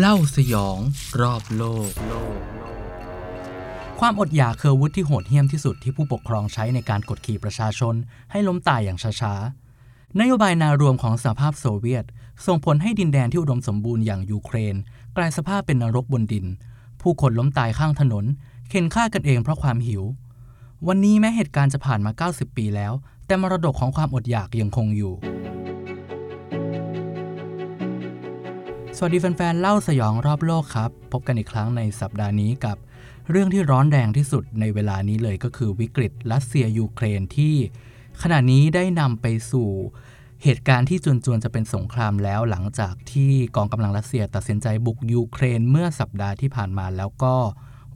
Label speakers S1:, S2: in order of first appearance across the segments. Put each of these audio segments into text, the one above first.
S1: เล่าสยองรอบโลก ความอดอยากคืออาวุธที่โหดเหี้ยมที่สุดที่ผู้ปกครองใช้ในการกดขี่ประชาชน ให้ล้มตายอย่างช้าๆ นโยบายนารวมของสหภาพโซเวียต ส่งผลให้ดินแดนที่อุดมสมบูรณ์อย่างยูเครน กลายสภาพเป็นนรกบนดิน ผู้คนล้มตายข้างถนน เข็นฆ่ากันเองเพราะความหิว วันนี้แม้เหตุการณ์จะผ่านมา 90 ปีแล้ว แต่มรดกของความอดอยากยังคงอยู่ สวัสดีแฟนๆ เล่าสยองรอบโลกครับ พบกันอีกครั้งในสัปดาห์นี้กับ เรื่องที่ร้อนแรงที่สุดในเวลานี้เลยก็คือวิกฤตรัสเซียยูเครนที่ขณะนี้ได้นำไปสู่เหตุการณ์ที่จวนๆจะเป็นสงครามแล้วหลังจากที่กองกำลังรัสเซียตัดสินใจบุกยูเครนเมื่อสัปดาห์ที่ผ่านมาแล้วก็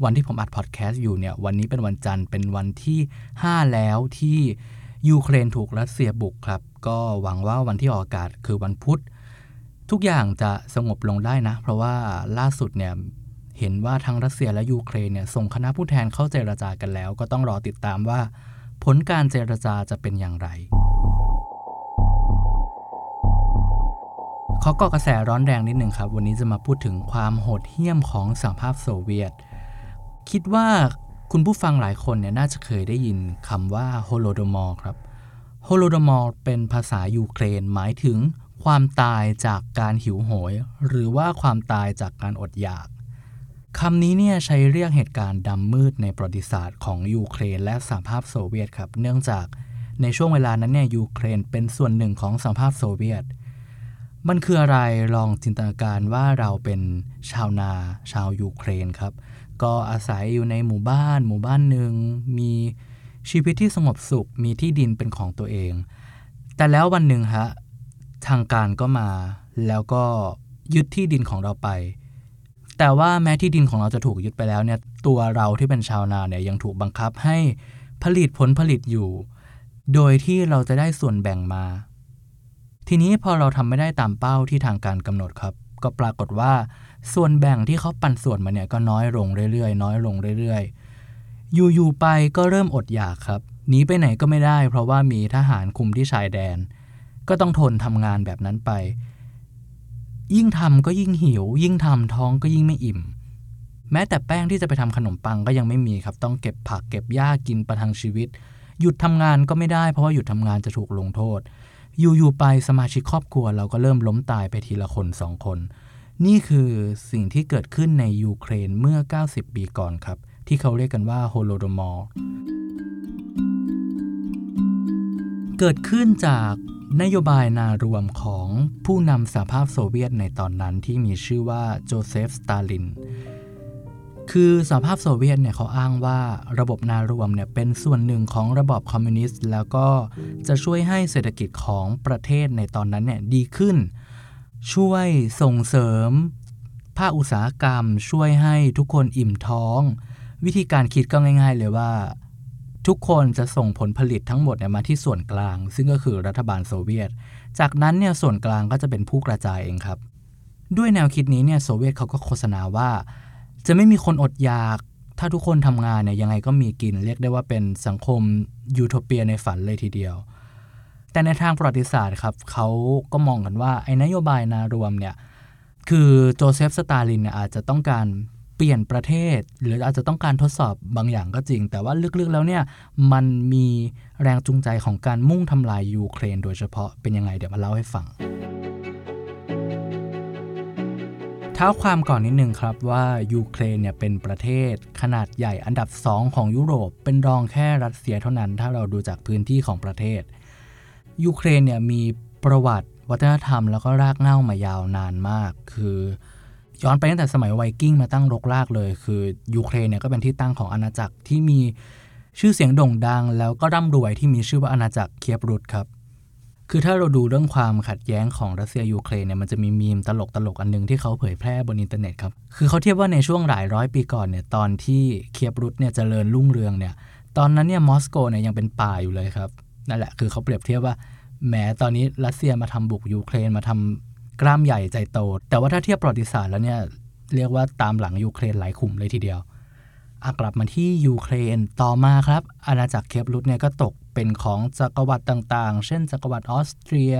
S1: วันที่ผมอัดพอดแคสต์อยู่เนี่ยวันนี้เป็นวันจันทร์เป็นวันที่ 5 แล้วที่ยูเครนถูกรัสเซียบุกครับ ก็หวังว่าวันที่ออกอากาศคือวันพุธ ทุกอย่างจะสงบลงได้นะ เพราะว่าล่าสุดเนี่ยเห็นว่าทั้งรัสเซียและยูเครนเนี่ยส่งคณะผู้แทนเข้าเจรจากันแล้ว ก็ต้องรอติดตามว่า ผลการเจรจาจะเป็นอย่างไรขอกาะกระแสร้อนแรงนิดหนึ่งครับ วันนี้จะมาพูดถึงความโหดเหี้ยมของสหภาพโซเวียต คิดว่าคุณผู้ฟังหลายคนเนี่ยน่าจะเคยได้ยินคำว่าโฮโลโดมอร์ครับโฮโลโดมอร์เป็นภาษายูเครนหมายถึง ความตายจากการหิวโหย หรือว่าความตายจากการอดอยากคำนี้เนี่ยใช้เรียกเหตุการณ์ดำมืดในประวัติศาสตร์ของยูเครนและสหภาพโซเวียตครับเนื่องจากในช่วงเวลานั้นเนี่ยยูเครนเป็นส่วนหนึ่งของสหภาพโซเวียต มันคืออะไรลองจินตนาการว่าเราเป็นชาวนา ชาวยูเครนครับ ก็อาศัยอยู่ในหมู่บ้าน หมู่บ้านหนึ่งมีชีวิตที่สงบสุขมีที่ดินเป็นของตัวเอง แต่แล้ววันหนึ่งฮะ ทางการก็มา แล้วก็ยึดที่ดินของเราไป แต่ว่าแม้ที่ดินของเราจะถูกยึดไปแล้วเนี่ยตัวเราที่เป็นชาวนาเนี่ยยังถูกบังคับให้ผลิตผลผลิตอยู่ โดยที่เราจะได้ส่วนแบ่งมา ทีนี้พอเราทำไม่ได้ตามเป้าที่ทางการกำหนดครับ ก็ปรากฏว่าส่วนแบ่งที่เขาปันส่วนมาเนี่ยก็น้อยลงเรื่อยๆ น้อยลงเรื่อยๆ อยู่ๆไปก็เริ่มอดอยากครับหนีไปไหนก็ไม่ได้ เพราะว่ามีทหารคุมที่ชายแดน ก็ต้องทนทำงานแบบนั้นไป ยิ่งทำก็ยิ่งหิว ยิ่งทำท้องก็ยิ่งไม่อิ่ม แม้แต่แป้งที่จะไปทำขนมปังก็ยังไม่มีครับ ต้องเก็บผักเก็บหญ้ากินประทังชีวิต หยุดทำงานก็ไม่ได้ เพราะว่าหยุดทำงานจะถูกลงโทษ อยู่ๆไปสมาชิกครอบครัว เราก็เริ่มล้มตายไปทีละคนสองคน นี่คือสิ่งที่เกิดขึ้นในยูเครนเมื่อ 90 ปีก่อนครับ ที่เขาเรียกกันว่าโฮโลโดมอร์เกิดขึ้นจาก นโยบายนารวมของผู้นำสหภาพโซเวียตในตอนนั้นที่มีชื่อว่าโจเซฟ สตาลิน คือสหภาพโซเวียตเนี่ยเขาอ้างว่าระบบนารวมเนี่ยเป็นส่วนหนึ่งของระบอบคอมมิวนิสต์ แล้วก็จะช่วยให้เศรษฐกิจของประเทศในตอนนั้นเนี่ยดีขึ้น ช่วยส่งเสริมภาคอุตสาหกรรม ช่วยให้ทุกคนอิ่มท้อง วิธีการคิดก็ง่าย ๆ เลยว่า ทุกคนจะส่งผลผลิตทั้งหมดเนี่ยมาที่ส่วนกลาง ซึ่งก็คือรัฐบาลโซเวียต จากนั้นเนี่ยส่วนกลางก็จะเป็นผู้กระจายเองครับ ด้วยแนวคิดนี้เนี่ยโซเวียตเขาก็โฆษณาว่า จะไม่มีคนอดอยาก ถ้าทุกคนทำงานเนี่ยยังไงก็มีกิน เรียกได้ว่าเป็นสังคมยูโทเปียในฝันเลยทีเดียว แต่ในทางประวัติศาสตร์ครับเขาก็มองกันว่าไอ้นโยบายนารวมเนี่ยคือโจเซฟสตาลินเนี่ยอาจจะต้องการ เปลี่ยนประเทศ หรืออาจจะต้องการทดสอบบางอย่างก็จริง แต่ว่าลึกๆแล้วเนี่ยมันมีแรงจูงใจของการมุ่งทำลายยูเครน โดยเฉพาะเป็นยังไงเดี๋ยวมาเล่าให้ฟังท้าวความก่อนนิดนึงครับว่ายูเครนเนี่ยเป็นประเทศขนาดใหญ่อันดับ 2 ของยุโรป เป็นรองแค่รัสเซียเท่านั้น ถ้าเราดูจากพื้นที่ของประเทศ ยูเครนเนี่ยมีประวัติวัฒนธรรมแล้วก็รากเหง้ามายาวนานมาก คือ ย้อนไปตั้งแต่สมัยไวกิ้งมาตั้งรกรากเลย คือยูเครนเนี่ยก็เป็นที่ตั้งของอาณาจักรที่มีชื่อเสียงโด่งดัง แล้วก็ร่ำรวยที่มีชื่อว่าอาณาจักรเคียฟรุสครับ คือถ้าเราดูเรื่องความขัดแย้งของรัสเซียยูเครนเนี่ยมันจะมีมีมตลกตลกอันนึงที่เขาเผยแพร่บนอินเทอร์เน็ตครับ คือเขาเทียบว่าในช่วงหลายร้อยปีก่อนเนี่ยตอนที่เคียฟรุสเนี่ยเจริญรุ่งเรืองเนี่ย ตอนนั้นเนี่ยมอสโกเนี่ยยังเป็นป่าอยู่เลยครับนั่นแหละคือเขาเปรียบเทียบว่าแหมตอนนี้รัสเซียมาทำบุกยูเครนมาทำ กล้ามใหญ่ใจโต แต่ว่าถ้าเทียบประวัติศาสตร์แล้วเนี่ยเรียกว่าตามหลังยูเครนหลายขุมเลยทีเดียวกลับมาที่ยูเครนต่อมาครับ อาณาจักรเคียฟรุสเนี่ยก็ตกเป็นของจักรวรรดิต่างๆ เช่นจักรวรรดิออสเตรีย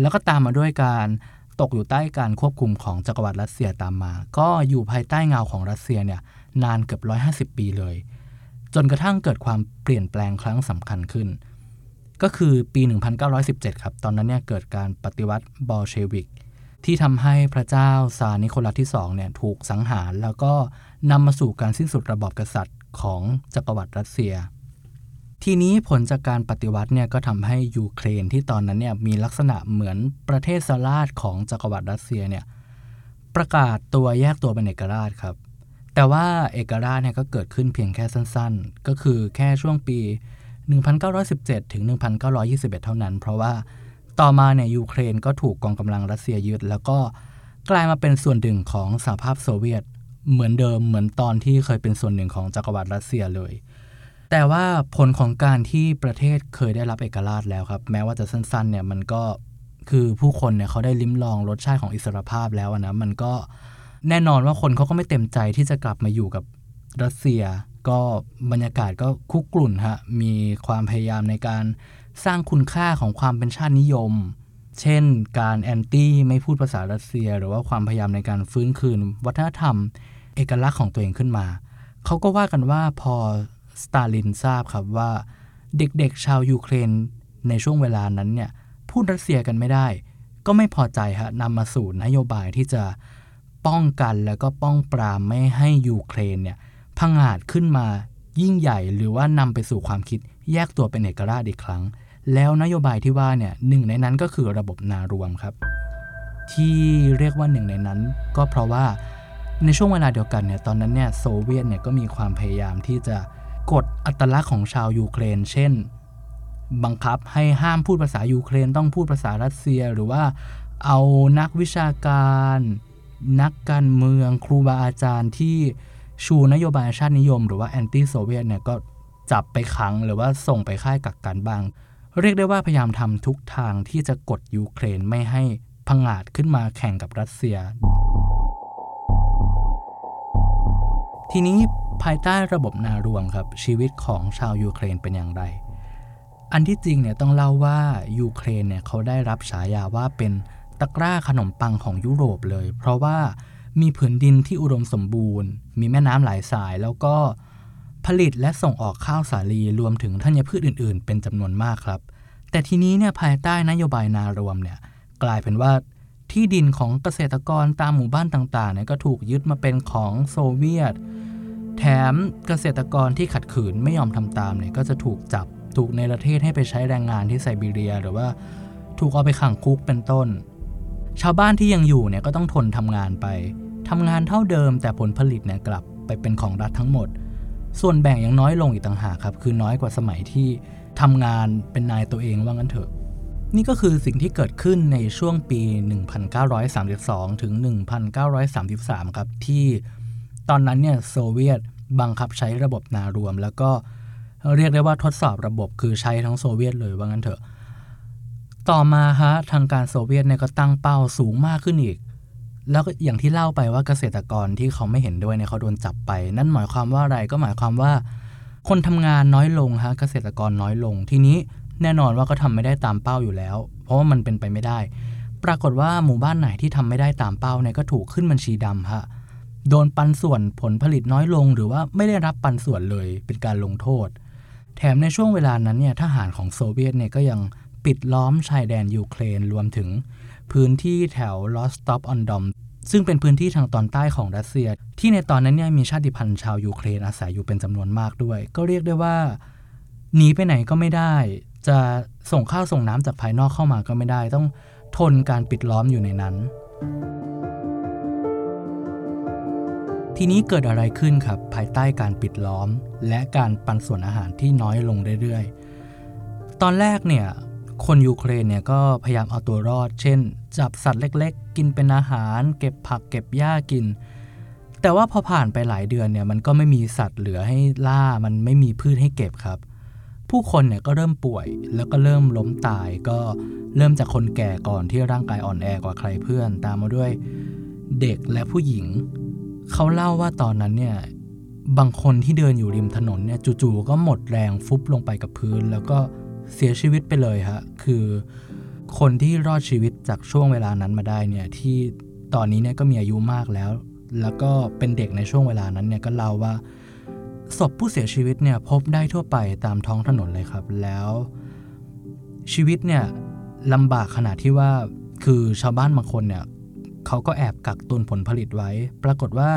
S1: แล้วก็ตามมาด้วยการตกอยู่ใต้การควบคุมของจักรวรรดิรัสเซียตามมา ก็อยู่ภายใต้เงาของรัสเซียเนี่ยนานเกือบ 150 ปีเลย จนกระทั่งเกิดความเปลี่ยนแปลงครั้งสำคัญขึ้น ก็คือปี 1917 ครับ ตอนนั้นเนี่ยเกิดการปฏิวัติบอลเชวิก ที่ทำให้พระเจ้าซาร์นิโคลัสที่2เนี่ยถูกสังหารแล้วก็นำมาสู่การสิ้นสุดระบอบกษัตริย์ของจักรวรรดิรัสเซีย ทีนี้ผลจากการปฏิวัติเนี่ยก็ทำให้ยูเครนที่ตอนนั้นเนี่ยมีลักษณะเหมือนประเทศสลาดของจักรวรรดิรัสเซียเนี่ยประกาศตัวแยกตัวเป็นเอกราชครับแต่ว่าเอกราชเนี่ยก็เกิดขึ้นเพียงแค่สั้นๆ ก็คือแค่ช่วงปี 1917 ถึง 1921 เท่านั้น เพราะว่าต่อมาเนี่ยยูเครนก็ถูกกองกำลังรัสเซียยึด แล้วก็กลายมาเป็นส่วนหนึ่งของสหภาพโซเวียต เหมือนเดิมเหมือนตอนที่เคยเป็นส่วนหนึ่งของจักรวรรดิรัสเซียเลย แต่ว่าผลของการที่ประเทศเคยได้รับเอกราชแล้วครับ แม้ว่าจะสั้นๆเนี่ยมันก็คือผู้คนเนี่ยเขาได้ลิ้มลองรสชาติของอิสรภาพแล้วนะมันก็แน่นอนว่าคนเขาก็ไม่เต็มใจที่จะกลับมาอยู่กับรัสเซีย ก็บรรยากาศก็คุกกลุ่นฮะมีความพยายามในการสร้างคุณค่าของความเป็นชาตินิยม เช่น การแอนตี้ไม่พูดภาษารัสเซีย หรือว่าความพยายามในการฟื้นคืน วัฒนธรรม เอกลักษณ์ของตัวเองขึ้นมาเขาก็ว่ากันว่าพอสตาลินทราบครับว่าเด็กๆ ชาวยูเครนในช่วงเวลานั้นเนี่ยพูดรัสเซียกันไม่ได้ ก็ไม่พอใจฮะนำมาสู่นโยบายที่จะป้องกันแล้วก็ป้องปรามไม่ให้ยูเครนเนี่ย พังอาจขึ้นมายิ่งใหญ่หรือว่านำไปสู่ความคิดแยกตัวเป็นเอกราชอีกครั้ง แล้วนโยบายที่ว่าเนี่ยหนึ่งในนั้นก็คือระบบนารวมครับ ที่เรียกว่าหนึ่งในนั้น ก็เพราะว่าในช่วงเวลาเดียวกันเนี่ยตอนนั้นเนี่ยโซเวียตเนี่ยก็มีความพยายามที่จะกดอัตลักษณ์ของชาวยูเครน เช่น บังคับให้ห้ามพูดภาษายูเครนต้องพูดภาษารัสเซีย หรือว่าเอานักวิชาการ นักการเมืองครูบาอาจารย์ที่ ชูนโยบายชาตินิยม หรือว่า anti โซเวียตเนี่ยก็จับไปขังหรือว่าส่งไปค่ายกักกันบ้าง เรียกได้ว่าพยายามทำทุกทางที่จะกดยูเครนไม่ให้พังอาจขึ้นมาแข่งกับรัสเซีย ทีนี้ภายใต้ระบบนารวมครับชีวิตของชาวยูเครนเป็นอย่างไร อันที่จริงเนี่ยต้องเล่าว่ายูเครนเนี่ยเขาได้รับฉายาว่าเป็นตะกร้าขนมปังของยุโรปเลย เพราะว่า มีผืนดินที่อุดมสมบูรณ์ มีแม่น้ำหลายสาย แล้วก็ผลิตและส่งออกข้าวสาลีรวมถึงธัญพืชอื่น ๆ เป็นจำนวนมากครับ แต่ทีนี้เนี่ยภายใต้นโยบายนารวมเนี่ยกลายเป็นว่าที่ดินของเกษตรกรตามหมู่บ้านต่างๆเนี่ยก็ถูกยึดมาเป็นของโซเวียต แถมเกษตรกรที่ขัดขืนไม่ยอมทำตามเนี่ยก็จะถูกจับถูกในประเทศให้ไปใช้แรงงานที่ไซบีเรีย หรือว่าถูกเอาไปขังคุกเป็นต้น ชาวบ้านที่ยังอยู่เนี่ยก็ต้องทนทำงานไป ทำงานเท่าเดิมแต่ผลผลิตเนี่ยกลับไปเป็นของรัฐทั้งหมด ส่วนแบ่งยังน้อยลงอีกต่างหากครับ คือน้อยกว่าสมัยที่ทำงานเป็นนายตัวเองว่างั้นเถอะ นี่ก็คือสิ่งที่เกิดขึ้นในช่วงปี 1932 ถึง 1933 ครับ ที่ตอนนั้นเนี่ยโซเวียตบังคับใช้ระบบนารวม แล้วก็เรียกได้ว่าทดสอบระบบคือใช้ทั้งโซเวียตเลยว่างั้นเถอะ ต่อมาฮะทางการโซเวียตเนี่ยก็ตั้งเป้าสูงมากขึ้นอีก แล้วก็อย่างที่เล่าไปว่าเกษตรกรที่เขาไม่เห็นด้วยเนี่ยเขาโดนจับไป นั่นหมายความว่าอะไรก็หมายความว่า คนทำงานน้อยลงฮะเกษตรกรน้อยลง ทีนี้แน่นอนว่าก็ทำไม่ได้ตามเป้าอยู่แล้ว เพราะว่ามันเป็นไปไม่ได้ ปรากฏว่าหมู่บ้านไหนที่ทำไม่ได้ตามเป้าเนี่ยก็ถูกขึ้นบัญชีดำฮะโดนปันส่วนผลผลิตน้อยลง หรือว่าไม่ได้รับปันส่วนเลยเป็นการลงโทษ แถมในช่วงเวลานั้นเนี่ยทหารของโซเวียตเนี่ยก็ยังปิดล้อมชายแดนยูเครนรวมถึง พื้นที่แถวรอสตอฟออนดอนซึ่งเป็นพื้นที่ทางตอนใต้ของรัสเซีย ที่ในตอนนั้นเนี่ยมีชาติพันธุ์ชาวยูเครนอาศัยอยู่เป็นจำนวนมากด้วย ก็เรียกได้ว่าหนีไปไหนก็ไม่ได้ จะส่งข้าวส่งน้ำจากภายนอกเข้ามาก็ไม่ได้ ต้องทนการปิดล้อมอยู่ในนั้น ทีนี้เกิดอะไรขึ้นครับ ภายใต้การปิดล้อม และการปันส่วนอาหารที่น้อยลงเรื่อยๆ ตอนแรกเนี่ย คนยูเครนเนี่ยก็พยายามเอาตัวรอด เช่น จับสัตว์เล็กๆ กินเป็นอาหาร เก็บผักเก็บหญ้ากิน แต่ว่าพอผ่านไปหลายเดือนเนี่ยมันก็ไม่มีสัตว์เหลือให้ล่ามันไม่มีพืชให้เก็บครับ ผู้คนเนี่ยก็เริ่มป่วยแล้วก็เริ่มล้มตายก็เริ่มจากคนแก่ก่อนที่ร่างกายอ่อนแอกว่าใครเพื่อน ตามมาด้วยเด็กและผู้หญิง เขาเล่าว่าตอนนั้นเนี่ยบางคนที่เดินอยู่ริมถนนเนี่ยจู่ๆก็หมดแรงฟุบลงไปกับพื้นแล้วก็ เสียชีวิตไปเลยฮะคือคนที่รอดชีวิตจากช่วงเวลานั้นมาได้เนี่ยที่ตอนนี้เนี่ยก็มีอายุมากแล้ว แล้วก็เป็นเด็กในช่วงเวลานั้นเนี่ยก็เล่าว่าศพผู้เสียชีวิตเนี่ยพบได้ทั่วไปตามท้องถนนเลยครับ แล้วชีวิตเนี่ยลำบากขนาดที่ว่าคือชาวบ้านบางคนเนี่ยเขาก็แอบกักตุนผลผลิตไว้ ปรากฏว่า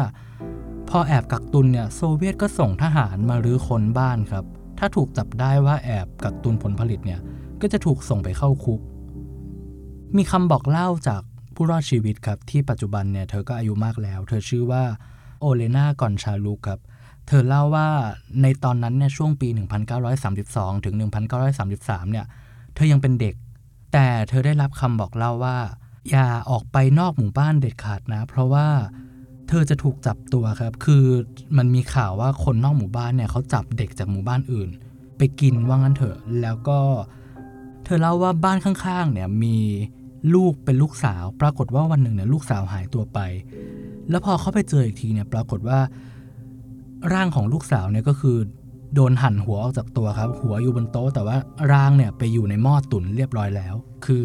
S1: พอแอบกักตุนเนี่ยโซเวียตก็ส่งทหารมารื้อค้นบ้านครับ ถ้าถูกจับได้ว่าแอบกักตุนผลผลิตเนี่ย ก็จะถูกส่งไปเข้าคุก มีคำบอกเล่าจากผู้รอดชีวิตครับ ที่ปัจจุบันเนี่ยเธอก็อายุมากแล้ว เธอชื่อว่าโอเลนากอนชาลูกครับ เธอเล่าว่าในตอนนั้นเนี่ยช่วงปี 1932 ถึง 1933 เนี่ย เธอยังเป็นเด็ก แต่เธอได้รับคำบอกเล่าว่า อย่าออกไปนอกหมู่บ้านเด็ดขาดนะ เพราะว่า เธอจะถูกจับตัวครับ คือมันมีข่าวว่าคนนอกหมู่บ้านเนี่ยเขาจับเด็กจากหมู่บ้านอื่น ไปกินว่างั้นเถอะ แล้วก็ เธอเล่าว่าบ้านข้างๆ เนี่ยมีลูกเป็นลูกสาว ปรากฏว่าวันหนึ่งเนี่ยลูกสาวหายตัวไป แล้วพอเขาไปเจออีกทีเนี่ยปรากฏว่า ร่างของลูกสาวเนี่ยก็คือโดนหั่นหัวออกจากตัวครับ หัวอยู่บนโต๊ะแต่ว่าร่างเนี่ยไปอยู่ในหม้อตุ๋นเรียบร้อยแล้ว คือ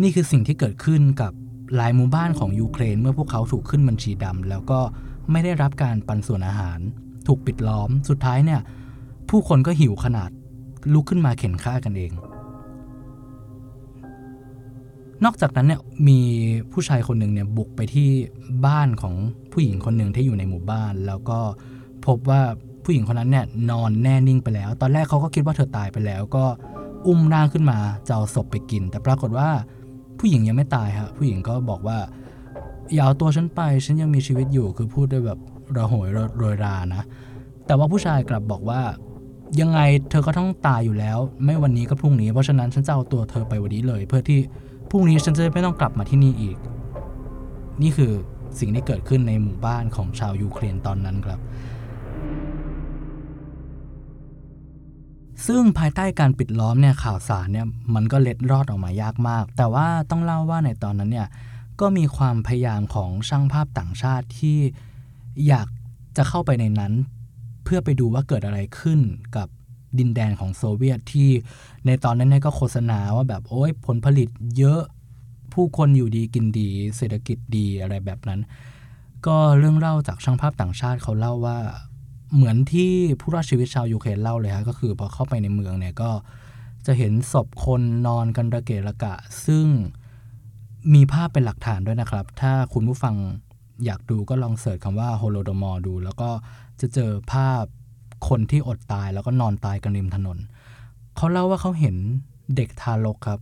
S1: นี่คือสิ่งที่เกิดขึ้นกับ หลายหมู่บ้านของยูเครนเมื่อพวกเขาถูกขึ้นบัญชีดำแล้วก็ไม่ได้รับการปันส่วนอาหาร ถูกปิดล้อมสุดท้ายเนี่ย ผู้คนก็หิวขนาดลุกขึ้นมาเข็นฆ่ากันเอง นอกจากนั้นเนี่ยมีผู้ชายคนหนึ่งเนี่ยบุกไปที่บ้านของผู้หญิงคนหนึ่งที่อยู่ในหมู่บ้าน แล้วก็พบว่าผู้หญิงคนนั้นเนี่ยนอนแน่นิ่งไปแล้ว ตอนแรกเขาก็คิดว่าเธอตายไปแล้ว ก็อุ้มร่างขึ้นมาจะเอาศพไปกิน แต่ปรากฏว่า ผู้หญิงยังไม่ตายฮะผู้หญิงก็บอกว่าอย่าเอาตัวฉันไปฉันยังมีชีวิตอยู่คือพูดด้วยแบบระหยโรยรานะ แต่ว่าผู้ชายกลับบอกว่ายังไงเธอก็ต้องตายอยู่แล้ว ไม่วันนี้ก็พรุ่งนี้ เพราะฉะนั้นฉันจะเอาตัวเธอไปวันนี้เลย เพื่อที่พรุ่งนี้ฉันจะไม่ต้องกลับมาที่นี่อีก นี่คือสิ่งที่เกิดขึ้นในหมู่บ้านของชาวยูเครนตอนนั้นครับ ซึ่งภายใต้การปิดล้อมเนี่ยข่าวสารเนี่ยมันก็เล็ดรอดออกมายากมาก แต่ว่าต้องเล่าว่าในตอนนั้นเนี่ยก็มีความพยายามของช่างภาพต่างชาติที่อยากจะเข้าไปในนั้น เพื่อไปดูว่าเกิดอะไรขึ้นกับดินแดนของโซเวียตที่ในตอนนั้นเนี่ยก็โฆษณาว่าแบบโอ้ยผลผลิตเยอะผู้คนอยู่ดีกินดี เศรษฐกิจดีอะไรแบบนั้น ก็เรื่องเล่าจากช่างภาพต่างชาติเขาเล่าว่า เหมือนที่ผู้รอดชีวิตชาวยูเครนเล่าเลยฮะก็คือพอเข้าไปในเมืองเนี่ยก็จะเห็นศพคนนอนกันระเกะระกะ ซึ่งมีภาพเป็นหลักฐานด้วยนะครับ ถ้าคุณผู้ฟังอยากดูก็ลอง search คำว่าโฮโลโดมอร์ดู แล้วก็จะเจอภาพคนที่อดตายแล้วก็นอนตายกันริมถนน เขาเล่าว่าเขาเห็นเด็กทารกครับ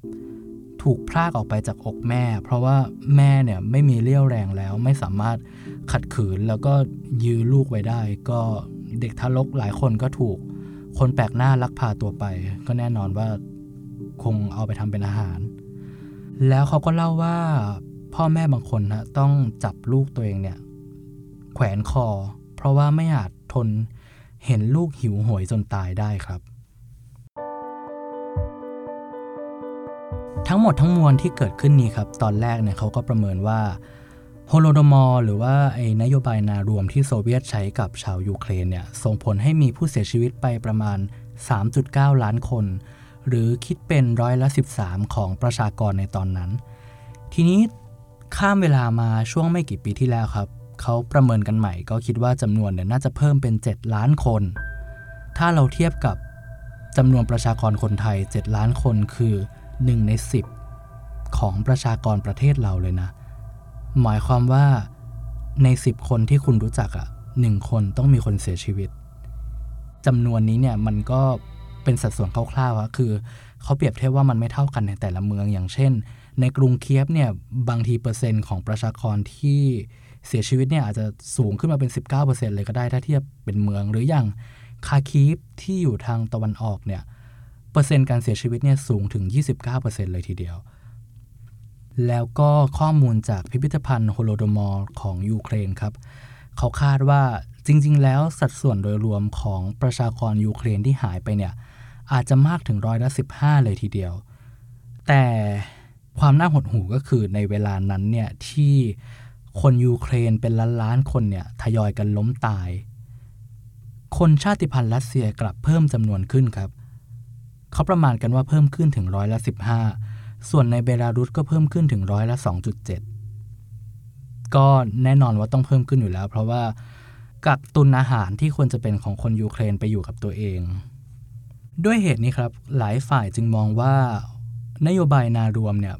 S1: ถูกพรากออกไปจากอกแม่ เพราะว่าแม่เนี่ยไม่มีเรี่ยวแรงแล้วไม่สามารถขัดขืนแล้วก็ยื้อลูกไว้ได้ ก็ เด็กทารกหลายคนก็ถูก คนแปลกหน้าลักพาตัวไป ก็แน่นอนว่าคงเอาไปทำเป็นอาหาร แล้วเขาก็เล่าว่าพ่อแม่บางคนนะต้องจับลูกตัวเองเนี่ยแขวนคอ เพราะว่าไม่อาจทนเห็นลูกหิวโหยจนตายได้ครับ ทั้งหมดทั้งมวลที่เกิดขึ้นนี้ครับ ตอนแรกเนี่ยเขาก็ประเมินว่า โฮโลโดมอร์หรือว่าไอ้นโยบายนารวมที่โซเวียตใช้กับชาวยูเครนเนี่ยส่งผลให้มีผู้เสียชีวิตไปประมาณ 3.9 ล้านคน หรือคิดเป็นร้อยละ 13 ของประชากรในตอนนั้น ทีนี้ข้ามเวลามาช่วงไม่กี่ปีที่แล้วครับ เขาประเมินกันใหม่ก็คิดว่าจำนวนเนี่ยน่าจะเพิ่มเป็น 7 ล้านคน ถ้าเราเทียบกับจำนวนประชากรคนไทย 7 ล้านคนคือ 1 ใน 10 ของประชากรประเทศเราเลยนะ หมายความว่าใน 10 คนที่คุณรู้จักอะ่ะหนึ่งคนต้องมีคนเสียชีวิตจำนวนนี้เนี่ยมันก็เป็นสัดส่วนคร่าวๆอะคือเขาเปรียบเทียบว่ามันไม่เท่ากันในแต่ละเมืองอย่างเช่น ในกรุงเคียบเนี่ยบางทีเปอร์เซ็นต์ของประชากรที่เสียชีวิตเนี่ยอาจจะสูงขึ้นมาเป็น 19%เลยก็ได้ถ้าเทียบเป็นเมืองหรืออย่างคาร์คีฟที่อยู่ทางตะวันออกเนี่ยเปอร์เซ็นต์การเสียชีวิตเนี่ยสูงถึง 29%เลยทีเดียว แล้วก็ข้อมูลจากพิพิธภัณฑ์โฮโลโดมอร์ของยูเครนครับ เขาคาดว่าจริง ๆ แล้วสัดส่วนโดยรวมของประชากรยูเครนที่หายไปเนี่ย อาจจะมากถึงร้อยละ15 เลยทีเดียว แต่ความน่าหดหู่ก็คือในเวลานั้นเนี่ยที่คนยูเครนเป็นล้านล้านคนเนี่ยทยอยกันล้มตาย คนชาติพันธุ์รัสเซียกลับเพิ่มจำนวนขึ้นครับ เขาประมาณกันว่าเพิ่มขึ้นถึงร้อยละสิบห้า ส่วนในเบลารุสก็เพิ่มขึ้นถึงร้อยละ 2.7 ก็แน่นอนว่าต้องเพิ่มขึ้นอยู่แล้ว เพราะว่ากักตุนอาหารที่ควรจะเป็นของคนยูเครนไปอยู่กับตัวเอง ด้วยเหตุนี้ครับ หลายฝ่ายจึงมองว่านโยบายนารวมเนี่ย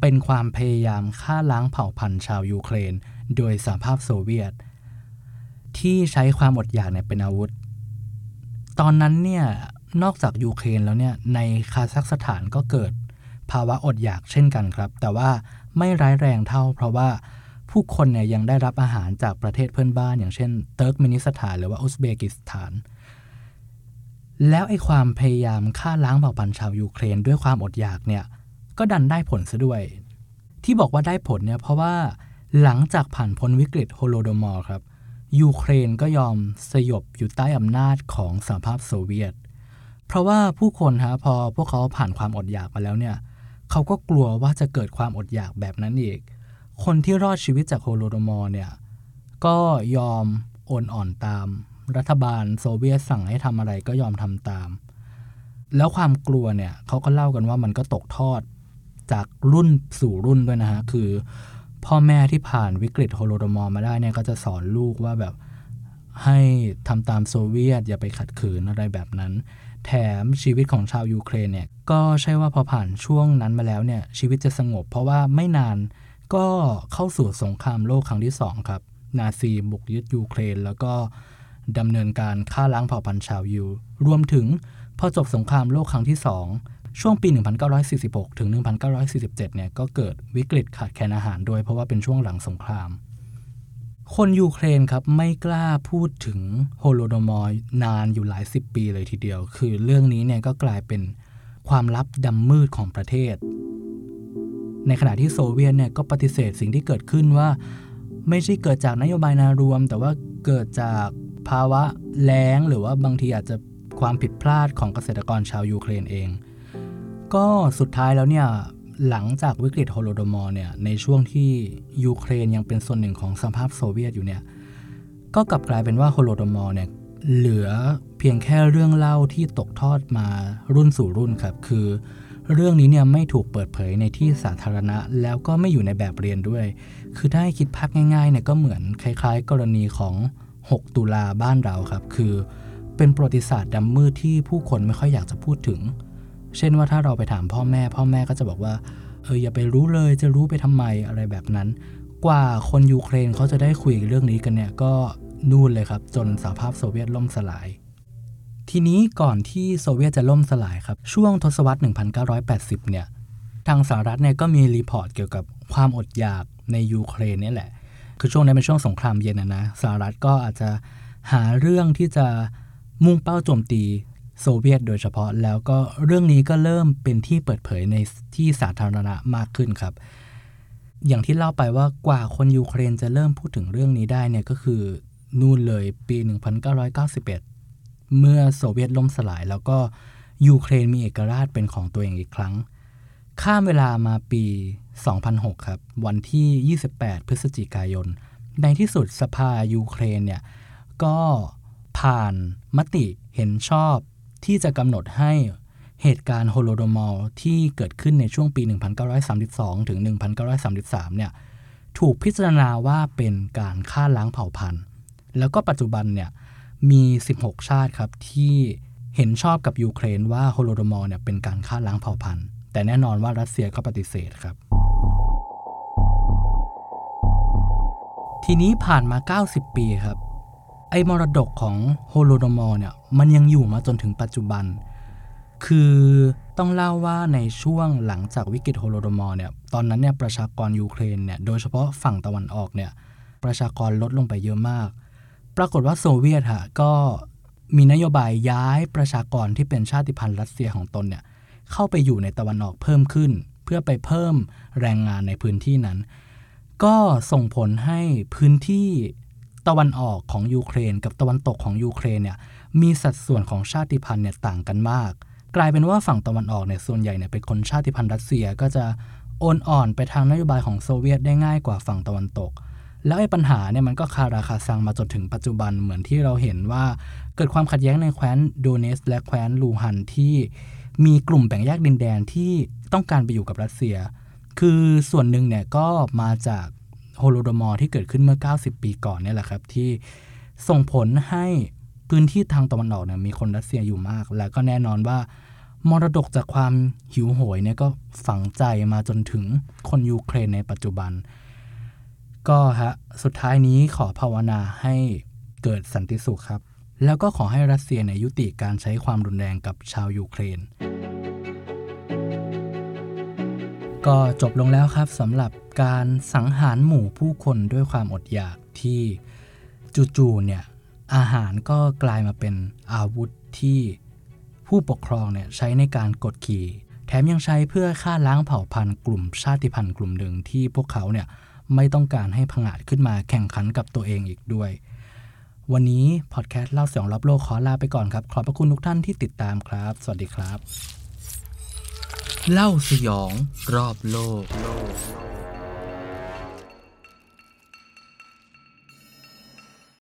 S1: เป็นความพยายามฆ่าล้างเผ่าพันธุ์ชาวยูเครน โดยสหภาพโซเวียต ที่ใช้ความอดอยากเนี่ยเป็นอาวุธ ตอนนั้นเนี่ยนอกจากยูเครนแล้วเนี่ยในคาซัคสถานก็เกิด ภาวะอดอยากเช่นกันครับ แต่ว่าไม่ร้ายแรงเท่า เพราะว่าผู้คนเนี่ยยังได้รับอาหารจากประเทศเพื่อนบ้าน อย่างเช่นเติร์กเมนิสถาน หรือว่าอุซเบกิสถาน แล้วไอ้ความพยายามฆ่าล้างเผ่าพันธุ์ชาวยูเครนด้วยความอดอยากเนี่ยก็ดันได้ผลซะด้วย ที่บอกว่าได้ผลเนี่ยเพราะว่าหลังจากผ่านพ้นวิกฤตโฮโลโดมอร์ครับยูเครนก็ยอมสยบอยู่ใต้อำนาจของสหภาพโซเวียต เพราะว่าผู้คนฮะพอพวกเขาผ่านความอดอยากมาแล้วเนี่ย เขาก็กลัวว่าจะเกิดความอดอยากแบบนั้นอีก คนที่รอดชีวิตจากโฮโลโดมอร์เนี่ย ก็ยอมโอนอ่อนตาม รัฐบาลโซเวียตสั่งให้ทำอะไรก็ยอมทำตาม แล้วความกลัวเนี่ยเขาก็เล่ากันว่ามันก็ตกทอดจากรุ่นสู่รุ่นด้วยนะฮะ คือพ่อแม่ที่ผ่านวิกฤตโฮโลโดมอร์มาได้เนี่ยก็จะสอนลูกว่าแบบให้ทำตามโซเวียตอย่าไปขัดขืนอะไรแบบนั้น แถมชีวิตของชาวยูเครนเนี่ยก็ใช่ว่าพอผ่านช่วงนั้นมาแล้วเนี่ยชีวิตจะสงบ เพราะว่าไม่นานก็เข้าสู่สงครามโลกครั้งที่สองครับ นาซีบุกยึดยูเครน แล้วก็ดำเนินการฆ่าล้างเผ่าพันธุ์ชาวยิว รวมถึงพอจบสงครามโลกครั้งที่สองช่วงปี 1946 ถึง 1947 เนี่ยก็เกิดวิกฤตขาดแคลนอาหารด้วยเพราะว่าเป็นช่วงหลังสงคราม คนยูเครนครับไม่กล้าพูดถึงโฮโลโดมอร์นานอยู่หลายสิบปีเลยทีเดียว คือเรื่องนี้เนี่ยก็กลายเป็นความลับดำมืดของประเทศ ในขณะที่โซเวียตเนี่ยก็ปฏิเสธสิ่งที่เกิดขึ้นว่า ไม่ใช่เกิดจากนโยบายนารวม แต่ว่าเกิดจากภาวะแล้งหรือว่าบางทีอาจจะความผิดพลาดของเกษตรกรชาวยูเครนเอง ก็สุดท้ายแล้วเนี่ย หลังจากวิกฤตโฮโลโดมอร์เนี่ยในช่วงที่ยูเครนยังเป็นส่วนหนึ่งของสหภาพโซเวียตอยู่เนี่ยก็กลับกลายเป็นว่าโฮโลโดมอร์เนี่ยเหลือเพียงแค่เรื่องเล่าที่ตกทอดมารุ่นสู่รุ่นครับ คือ เรื่องนี้เนี่ยไม่ถูกเปิดเผยในที่สาธารณะ แล้วก็ไม่อยู่ในแบบเรียนด้วย คือถ้าให้คิดภาพง่ายๆเนี่ยก็เหมือนคล้ายๆ กรณีของ 6 ตุลาบ้านเราครับ คือเป็นประวัติศาสตร์ดำมืดที่ผู้คนไม่ค่อยอยากจะพูดถึง เช่นว่าถ้าเราไปถามพ่อแม่ พ่อแม่ก็จะบอกว่าเอออย่าไปรู้เลยจะรู้ไปทำไมอะไรแบบนั้น กว่าคนยูเครนเขาจะได้คุยเรื่องนี้กันเนี่ยก็นู่นเลยครับ จนสหภาพโซเวียตล่มสลาย ทีนี้ก่อนที่โซเวียตจะล่มสลายครับ ช่วงทศวรรษ 1980 เนี่ย ทางสหรัฐเนี่ยก็มี report เกี่ยวกับความอดอยากในยูเครนนี่แหละ คือช่วงนั้นเป็นช่วงสงครามเย็นนะนะสหรัฐก็อาจจะหาเรื่องที่จะมุ่งเป้าโจมตี โซเวียตโดยเฉพาะแล้วก็เรื่องนี้ก็เริ่มเป็นที่เปิดเผยในที่สาธารณะมากขึ้นครับ อย่างที่เล่าไปว่ากว่าคนยูเครนจะเริ่มพูดถึงเรื่องนี้ได้เนี่ยก็คือนู่นเลยปี 1991 เมื่อโซเวียตล่มสลาย แล้วก็ยูเครนมีเอกราชเป็นของตัวเองอีกครั้ง ข้ามเวลามาปี 2006 ครับ วันที่ 28 พฤศจิกายน ในที่สุดสภายูเครนเนี่ยก็ผ่านมติเห็นชอบ ที่จะกำหนดให้เหตุการณ์โฮโลโดมอลที่เกิดขึ้นในช่วงปี 1932 ถึง 1933 เนี่ยถูกพิจารณาว่าเป็นการฆ่าล้างเผ่าพันธุ์ แล้วก็ปัจจุบันเนี่ยมี 16 ชาติครับที่เห็นชอบกับยูเครนว่าโฮโลโดมอร์เนี่ยเป็นการฆ่าล้างเผ่าพันธุ์ แต่แน่นอนว่ารัสเซียก็ปฏิเสธครับ ทีนี้ผ่านมา 90 ปีครับ ไอ้มรดกของโฮโลโดมอร์เนี่ยมันยังอยู่มาจนถึงปัจจุบัน คือต้องเล่าว่าในช่วงหลังจากวิกฤตโฮโลโดมอร์เนี่ยตอนนั้นเนี่ยประชากรยูเครนเนี่ยโดยเฉพาะฝั่งตะวันออกเนี่ยประชากรลดลงไปเยอะมาก ปรากฏว่าโซเวียตฮะก็มีนโยบายย้ายประชากรที่เป็นชาติพันธุ์รัสเซียของตนเนี่ยเข้าไปอยู่ในตะวันออกเพิ่มขึ้น เพื่อไปเพิ่มแรงงานในพื้นที่นั้น ก็ส่งผลให้พื้นที่ ตะวันออกของยูเครน กับตะวันตกของยูเครนเนี่ยมีสัดส่วนของชาติพันธุ์เนี่ยต่างกันมาก กลายเป็นว่าฝั่งตะวันออกเนี่ยส่วนใหญ่เนี่ยเป็นคนชาติพันธุ์รัสเซียก็จะโอนอ่อนไปทางนโยบายของโซเวียตได้ง่ายกว่าฝั่งตะวันตก แล้วไอ้ปัญหาเนี่ยมันก็คาราคาซังมาจนถึงปัจจุบันเหมือนที่เราเห็นว่า เกิดความขัดแย้งในแคว้นโดเนตสก์และแคว้นลูฮันสก์ที่มีกลุ่มแบ่งแยกดินแดนที่ต้องการไปอยู่กับรัสเซีย คือส่วนหนึ่งเนี่ยก็มาจาก โฮโลโดมอร์ที่เกิดขึ้นเมื่อ 90 ปีก่อนเนี่ยแหละครับ ที่ส่งผลให้พื้นที่ทางตะวันออกเนี่ยมีคนรัสเซียอยู่มาก และก็แน่นอนว่ามรดกจากความหิวโหยเนี่ยก็ฝังใจมาจนถึงคนยูเครนในปัจจุบัน ก็ฮะสุดท้ายนี้ขอภาวนาให้เกิดสันติสุขครับ แล้วก็ขอให้รัสเซียเนี่ยยุติการใช้ความรุนแรงกับชาวยูเครน ก็จบลงแล้วครับสำหรับ การสังหารหมู่ผู้คนด้วยความอดอยากที่จู่ๆเนี่ยอาหารก็กลายมาเป็นอาวุธที่ผู้ปกครองเนี่ยใช้ในการกดขี่ แถมยังใช้เพื่อฆ่าล้างเผ่าพันธุ์กลุ่มชาติพันธุ์กลุ่มหนึ่งที่พวกเขาเนี่ยไม่ต้องการให้ผงาดขึ้นมาแข่งขันกับตัวเองอีกด้วย วันนี้พอดแคสต์เล่าสียงรอบโลกขอลาไปก่อนครับ ขอบพระคุณทุกท่านที่ติดตามครับ สวัสดีครับ เล่าสยองรอบโลก